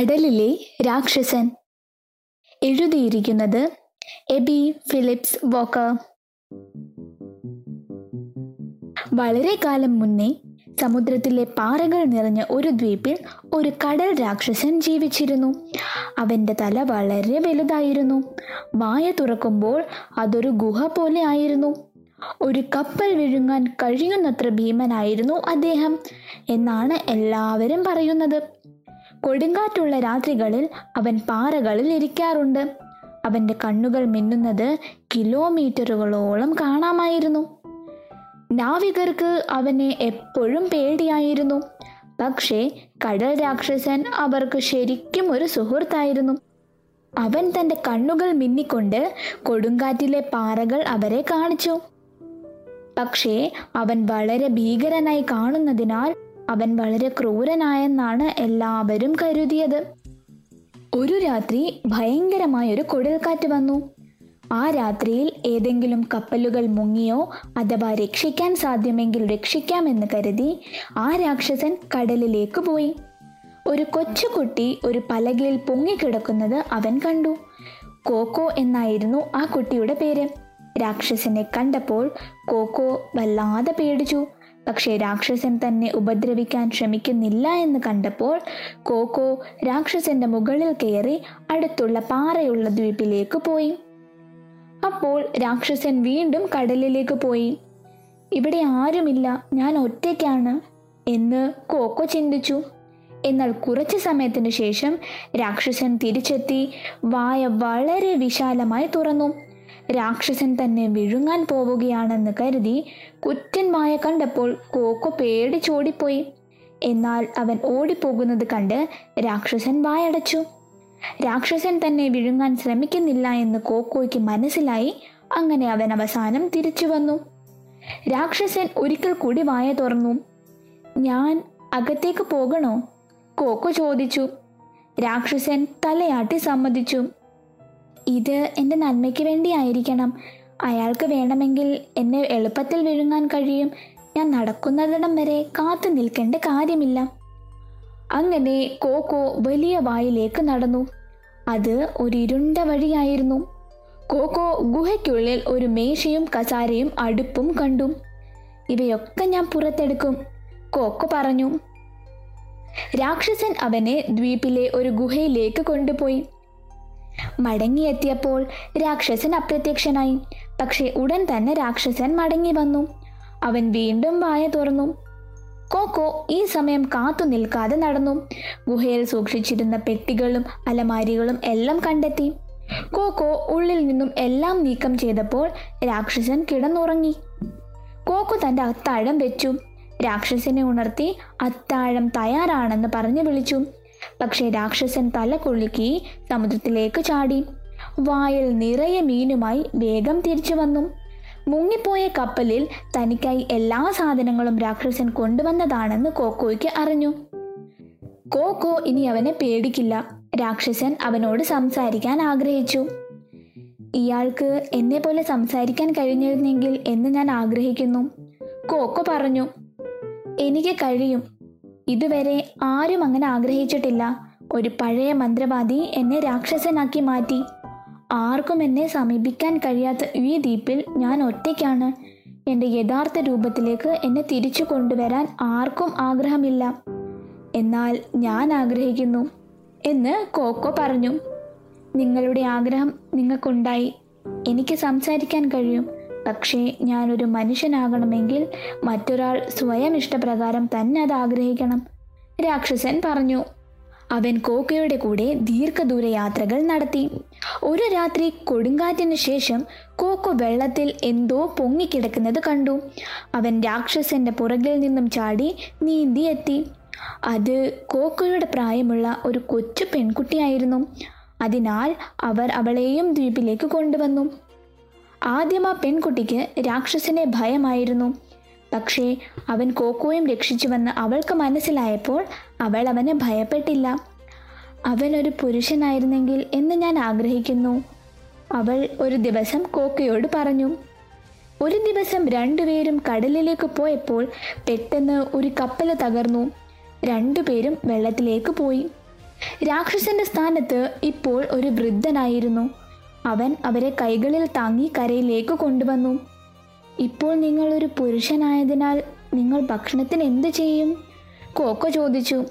കടലിലെ രാക്ഷസൻ. എഴുതിയിരിക്കുന്നത് എബി ഫിലിപ്സ് വോക്കർ. വളരെ കാലം മുന്നേ സമുദ്രത്തിലെ പാറകൾ നിറഞ്ഞ ഒരു ദ്വീപിൽ ഒരു കടൽ രാക്ഷസൻ ജീവിച്ചിരുന്നു. അവന്റെ തല വളരെ വലുതായിരുന്നു. വായ തുറക്കുമ്പോൾ അതൊരു ഗുഹ പോലെ ആയിരുന്നു. ഒരു കപ്പൽ വിഴുങ്ങാൻ കഴിയുന്നത്ര ഭീമനായിരുന്നു അദ്ദേഹം എന്നാണ് എല്ലാവരും പറയുന്നത്. കൊടുങ്കാറ്റുള്ള രാത്രികളിൽ അവൻ പാറകളിൽ ഇരിക്കാറുണ്ട്. അവന്റെ കണ്ണുകൾ മിന്നുന്നത് കിലോമീറ്ററുകളോളം കാണാമായിരുന്നു. നാവികർക്ക് അവനെ എപ്പോഴും പേടിയായിരുന്നു. പക്ഷേ കടൽ രാക്ഷസൻ അവർക്ക് ശരിക്കും ഒരു സുഹൃത്തായിരുന്നു. അവൻ തന്റെ കണ്ണുകൾ മിന്നിക്കൊണ്ട് കൊടുങ്കാറ്റിലെ പാറകൾ അവരെ കാണിച്ചു. പക്ഷേ അവൻ വളരെ ഭീകരനായി കാണുന്നതിനാൽ അവൻ വളരെ ക്രൂരനായെന്നാണ് എല്ലാവരും കരുതിയത്. ഒരു രാത്രി ഭയങ്കരമായ ഒരു കുഴൽക്കാറ്റ് വന്നു. ആ രാത്രിയിൽ ഏതെങ്കിലും കപ്പലുകൾ മുങ്ങിയോ അഥവാ രക്ഷിക്കാൻ സാധ്യമെങ്കിൽ രക്ഷിക്കാമെന്ന് കരുതി ആ രാക്ഷസൻ കടലിലേക്ക് പോയി. ഒരു കൊച്ചുകുട്ടി ഒരു പലകയിൽ പൊങ്ങിക്കിടക്കുന്നത് അവൻ കണ്ടു. കോക്കോ എന്നായിരുന്നു ആ കുട്ടിയുടെ പേര്. രാക്ഷസനെ കണ്ടപ്പോൾ കോക്കോ വല്ലാതെ പേടിച്ചു. പക്ഷേ രാക്ഷസൻ തന്നെ ഉപദ്രവിക്കാൻ ശ്രമിക്കുന്നില്ല എന്ന് കണ്ടപ്പോൾ കോക്കോ രാക്ഷസന്റെ മുകളിൽ കയറി അടുത്തുള്ള പാറയുള്ള ദ്വീപിലേക്ക് പോയി. അപ്പോൾ രാക്ഷസൻ വീണ്ടും കടലിലേക്ക് പോയി. ഇവിടെ ആരുമില്ല ഞാൻ ഒറ്റയ്ക്കാണ് എന്ന് കോക്കോ ചിന്തിച്ചു. എന്നാൽ കുറച്ച് സമയത്തിന് ശേഷം രാക്ഷസൻ തിരിച്ചെത്തി വായ വളരെ വിശാലമായി തുറന്നു. രാക്ഷസൻ തന്നെ വിഴുങ്ങാൻ പോവുകയാണെന്ന് കരുതി കുറ്റൻ മായ കണ്ടപ്പോൾ കോക്കോ പേടിച്ചോടിപ്പോയി. എന്നാൽ അവൻ ഓടിപ്പോകുന്നത് കണ്ട് രാക്ഷസൻ വായടച്ചു. രാക്ഷസൻ തന്നെ വിഴുങ്ങാൻ ശ്രമിക്കുന്നില്ല എന്ന് കോക്കോയ്ക്ക് മനസ്സിലായി. അങ്ങനെ അവൻ അവസാനം തിരിച്ചു വന്നു. രാക്ഷസൻ ഒരിക്കൽ കൂടി വായ തുറന്നു. ഞാൻ അകത്തേക്ക് പോകണോ? കോക്കോ ചോദിച്ചു. രാക്ഷസൻ തലയാട്ടി സമ്മതിച്ചു. ഇത് എന്റെ നന്മയ്ക്ക് വേണ്ടിയായിരിക്കണം. അയാൾക്ക് വേണമെങ്കിൽ എന്നെ എളുപ്പത്തിൽ വിഴുങ്ങാൻ കഴിയും. ഞാൻ നടക്കുന്നിടം വരെ കാത്തു നിൽക്കേണ്ട കാര്യമില്ല. അങ്ങനെ കോക്കോ വലിയ വായിലേക്ക് നടന്നു. അത് ഒരു ഇരുണ്ട വഴിയായിരുന്നു. കോക്കോ ഗുഹയ്ക്കുള്ളിൽ ഒരു മേശയും കസാരയും അടുപ്പും കണ്ടു. ഇവയൊക്കെ ഞാൻ പുറത്തെടുക്കും കോക്കോ പറഞ്ഞു. രാക്ഷസൻ അവനെ ദ്വീപിലെ ഒരു ഗുഹയിലേക്ക് കൊണ്ടുപോയി. മടങ്ങിയെത്തിയപ്പോൾ രാക്ഷസൻ അപ്രത്യക്ഷനായി. പക്ഷേ ഉടൻ തന്നെ രാക്ഷസൻ മടങ്ങി വന്നു. അവൻ വീണ്ടും വായ തുറന്നു. കോക്കോ ഈ സമയം കാത്തു നിൽക്കാതെ നടന്നു. ഗുഹയിൽ സൂക്ഷിച്ചിരുന്ന പെട്ടികളും അലമാരികളും എല്ലാം കണ്ടെത്തി. കോക്കോ ഉള്ളിൽ നിന്നും എല്ലാം നീക്കം ചെയ്തപ്പോൾ രാക്ഷസൻ കിടന്നുറങ്ങി. കോക്കോ തന്റെ അത്താഴം വെച്ചു. രാക്ഷസനെ ഉണർത്തി അത്താഴം തയ്യാറാണെന്ന് പറഞ്ഞു വിളിച്ചു. പക്ഷേ രാക്ഷസൻ തല കുലുക്കി സമുദ്രത്തിലേക്ക് ചാടി. വായിൽ നിറയെ മീനുമായി വേഗം തിരിച്ചു വന്നു. മുങ്ങിപ്പോയ കപ്പലിൽ തനിക്കായി എല്ലാ സാധനങ്ങളും രാക്ഷസൻ കൊണ്ടുവന്നതാണെന്ന് കോക്കോയ്ക്ക് അറിഞ്ഞു. കോക്കോ ഇനി അവനെ പേടിക്കില്ല. രാക്ഷസൻ അവനോട് സംസാരിക്കാൻ ആഗ്രഹിച്ചു. ഇയാൾക്ക് എന്നെ പോലെ സംസാരിക്കാൻ കഴിഞ്ഞിരുന്നെങ്കിൽ എന്ന് ഞാൻ ആഗ്രഹിക്കുന്നു കോക്കോ പറഞ്ഞു. എനിക്ക് കഴിയും. ഇതുവരെ ആരും അങ്ങനെ ആഗ്രഹിച്ചിട്ടില്ല. ഒരു പഴയ മന്ത്രവാദി എന്നെ രാക്ഷസനാക്കി മാറ്റി. ആർക്കും എന്നെ സമീപിക്കാൻ കഴിയാത്ത ഈ ദ്വീപിൽ ഞാൻ ഒറ്റയ്ക്കാണ്. എന്റെ യഥാർത്ഥ രൂപത്തിലേക്ക് എന്നെ തിരിച്ചു കൊണ്ടുവരാൻ ആർക്കും ആഗ്രഹമില്ല. എന്നാൽ ഞാൻ ആഗ്രഹിക്കുന്നു എന്ന് കോക്കോ പറഞ്ഞു. നിങ്ങളുടെ ആഗ്രഹം നിങ്ങൾക്കുണ്ടായി. എനിക്ക് സംസാരിക്കാൻ കഴിയും. പക്ഷേ ഞാനൊരു മനുഷ്യനാകണമെങ്കിൽ മറ്റൊരാൾ സ്വയം ഇഷ്ടപ്രകാരം തന്നെ അത് ആഗ്രഹിക്കണം. രാക്ഷസൻ പറഞ്ഞു അവൻ കോക്കയുടെ കൂടെ ദീർഘദൂര യാത്രകൾ നടത്തി. ഒരു രാത്രി കൊടുങ്കാറ്റിന് ശേഷം കോക്കോ വെള്ളത്തിൽ എന്തോ പൊങ്ങിക്കിടക്കുന്നത് കണ്ടു. അവൻ രാക്ഷസന്റെ പുറകിൽ നിന്നും ചാടി നീന്തി എത്തി അത് കോക്കോയുടെ പ്രായമുള്ള ഒരു കൊച്ചു പെൺകുട്ടിയായിരുന്നു. അതിനാൽ അവർ അവളെയും ദ്വീപിലേക്ക് കൊണ്ടുവന്നു. ആദ്യം ആ പെൺകുട്ടിക്ക് രാക്ഷസനെ ഭയമായിരുന്നു. പക്ഷേ അവൻ കോക്കോയും രക്ഷിച്ചുവെന്ന് അവൾക്ക് മനസ്സിലായപ്പോൾ അവൾ അവനെ ഭയപ്പെട്ടില്ല. അവൻ ഒരു പുരുഷനായിരുന്നെങ്കിൽ എന്ന് ഞാൻ ആഗ്രഹിക്കുന്നു അവൾ ഒരു ദിവസം കോക്കയോട് പറഞ്ഞു. ഒരു ദിവസം രണ്ടുപേരും കടലിലേക്ക് പോയപ്പോൾ പെട്ടെന്ന് ഒരു കപ്പൽ തകർന്നു. രണ്ടുപേരും വെള്ളത്തിലേക്ക് പോയി. രാക്ഷസന്റെ സ്ഥാനത്ത് ഇപ്പോൾ ഒരു വൃദ്ധനായിരുന്നു. അവൻ അവരെ കൈകളിൽ താങ്ങി കരയിലേക്ക് കൊണ്ടുവന്നു. ഇപ്പോൾ നിങ്ങൾ ഒരു പുരുഷനായതിനാൽ നിങ്ങൾ ഭക്ഷണത്തിന് എന്ത് ചെയ്യും? കോക്ക ചോദിച്ചു.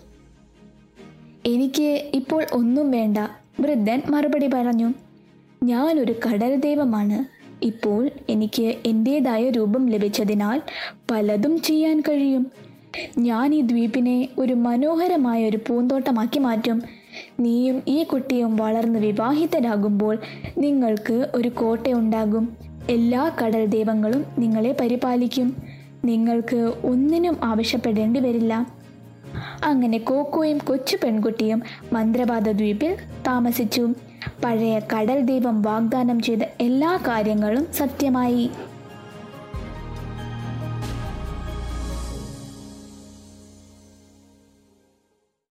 എനിക്ക് ഇപ്പോൾ ഒന്നും വേണ്ട വൃദ്ധൻ മറുപടി പറഞ്ഞു. ഞാനൊരു കടൽ ദൈവമാണ്. ഇപ്പോൾ എനിക്ക് എന്റേതായ രൂപം ലഭിച്ചതിനാൽ പലതും ചെയ്യാൻ കഴിയും. ഞാൻ ഈ ദ്വീപിനെ ഒരു മനോഹരമായ ഒരു പൂന്തോട്ടമാക്കി മാറ്റും. നീയും ഈ കുട്ടിയും വളർന്ന് വിവാഹിതരാകുമ്പോൾ നിങ്ങൾക്ക് ഒരു കോട്ടയുണ്ടാകും എല്ലാ കടൽ ദൈവങ്ങളും നിങ്ങളെ പരിപാലിക്കും. നിങ്ങൾക്ക് ഒന്നിനും ആവശ്യപ്പെടേണ്ടി വരില്ല. അങ്ങനെ കോക്കോയും കൊച്ചു പെൺകുട്ടിയും മന്ത്രവാദ ദ്വീപിൽ താമസിച്ചു. പഴയ കടൽ ദൈവം വാഗ്ദാനം ചെയ്ത എല്ലാ കാര്യങ്ങളും സത്യമായി.